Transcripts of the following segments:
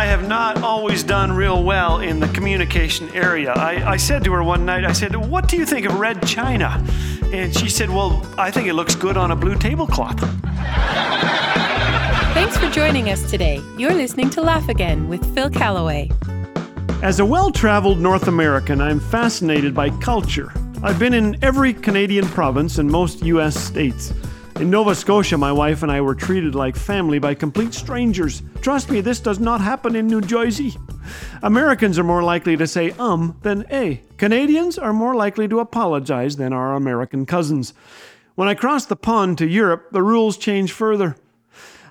I have not always done real well in the communication area. I, I said to her one night, I said, What do you think of red china? And she said, Well, I think it looks good on a blue tablecloth. Thanks for joining us today. You're listening to Laugh Again with Phil Callaway. As a well traveled North American, I'm fascinated by culture. I've been in every Canadian province and most U.S. states. In Nova Scotia, my wife and I were treated like family by complete strangers. Trust me, this does not happen in New Jersey. Americans are more likely to say um than a. Canadians are more likely to apologize than our American cousins. When I crossed the pond to Europe, the rules change further.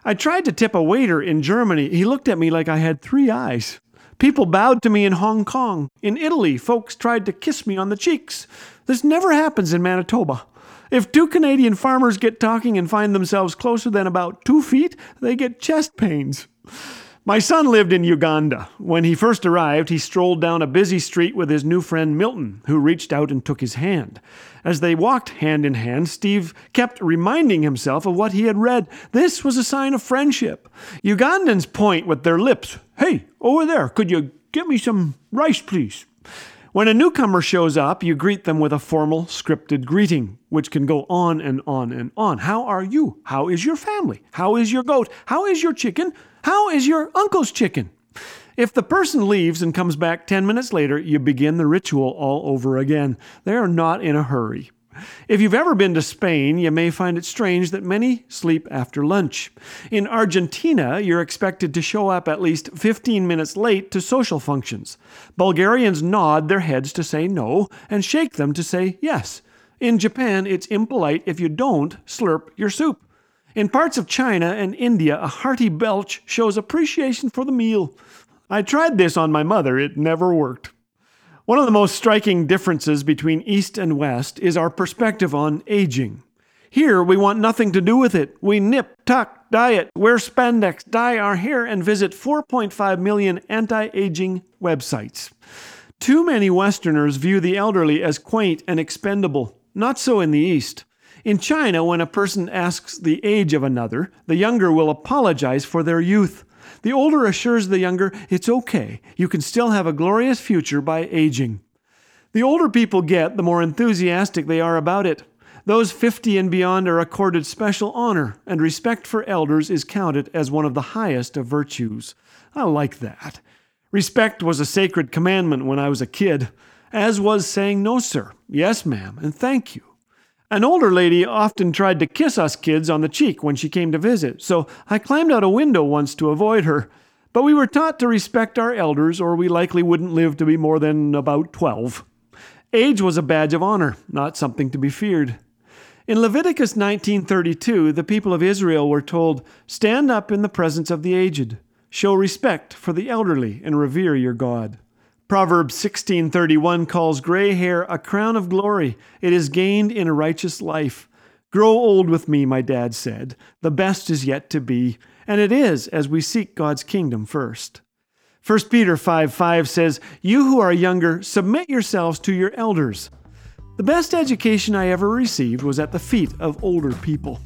I tried to tip a waiter in Germany. He looked at me like I had three eyes. People bowed to me in Hong Kong. In Italy, folks tried to kiss me on the cheeks. This never happens in Manitoba. If two Canadian farmers get talking and find themselves closer than about two feet, they get chest pains. My son lived in Uganda. When he first arrived, he strolled down a busy street with his new friend Milton, who reached out and took his hand. As they walked hand in hand, Steve kept reminding himself of what he had read. This was a sign of friendship. Ugandans point with their lips. Hey, over there, could you get me some rice, please? When a newcomer shows up, you greet them with a formal, scripted greeting, which can go on and on and on. How are you? How is your family? How is your goat? How is your chicken? How is your uncle's chicken? If the person leaves and comes back 10 minutes later, you begin the ritual all over again. They are not in a hurry. If you've ever been to Spain, you may find it strange that many sleep after lunch. In Argentina, you're expected to show up at least 15 minutes late to social functions. Bulgarians nod their heads to say no and shake them to say yes. In Japan, it's impolite if you don't slurp your soup. In parts of China and India, a hearty belch shows appreciation for the meal. I tried this on my mother, it never worked. One of the most striking differences between East and West is our perspective on aging. Here, we want nothing to do with it. We nip, tuck, diet, wear spandex, dye our hair, and visit 4.5 million anti aging websites. Too many Westerners view the elderly as quaint and expendable. Not so in the East. In China, when a person asks the age of another, the younger will apologize for their youth. The older assures the younger, it's okay, you can still have a glorious future by aging. The older people get, the more enthusiastic they are about it. Those 50 and beyond are accorded special honor, and respect for elders is counted as one of the highest of virtues. I like that. Respect was a sacred commandment when I was a kid, as was saying no, sir, yes, ma'am, and thank you. An older lady often tried to kiss us kids on the cheek when she came to visit, so I climbed out a window once to avoid her. But we were taught to respect our elders, or we likely wouldn't live to be more than about 12. Age was a badge of honor, not something to be feared. In Leviticus 19:32, the people of Israel were told, "Stand up in the presence of the aged, show respect for the elderly, and revere your God." Proverbs 16:31 calls gray hair a crown of glory. It is gained in a righteous life. Grow old with me, my dad said. The best is yet to be, and it is as we seek God's kingdom first. 1 Peter 5 5 says, You who are younger, submit yourselves to your elders. The best education I ever received was at the feet of older people.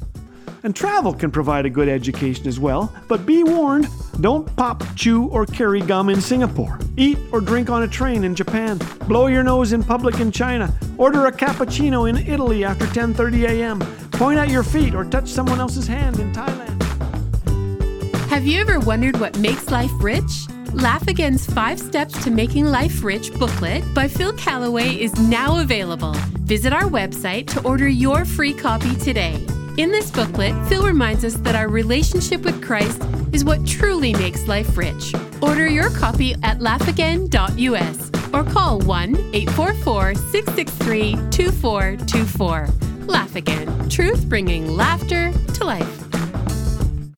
And travel can provide a good education as well, but be warned don't pop, chew, or carry gum in Singapore. Eat or drink on a train in Japan. Blow your nose in public in China. Order a cappuccino in Italy after 10:30 a.m. Point at your feet or touch someone else's hand in Thailand. Have you ever wondered what makes life rich? Laugh Again's Five Steps to Making Life Rich booklet by Phil Callaway is now available. Visit our website to order your free copy today. In this booklet, Phil reminds us that our relationship with Christ is what truly makes life rich. Order your copy at laughagain.us or call 1 844 663 2424. Laugh Again, truth bringing laughter to life.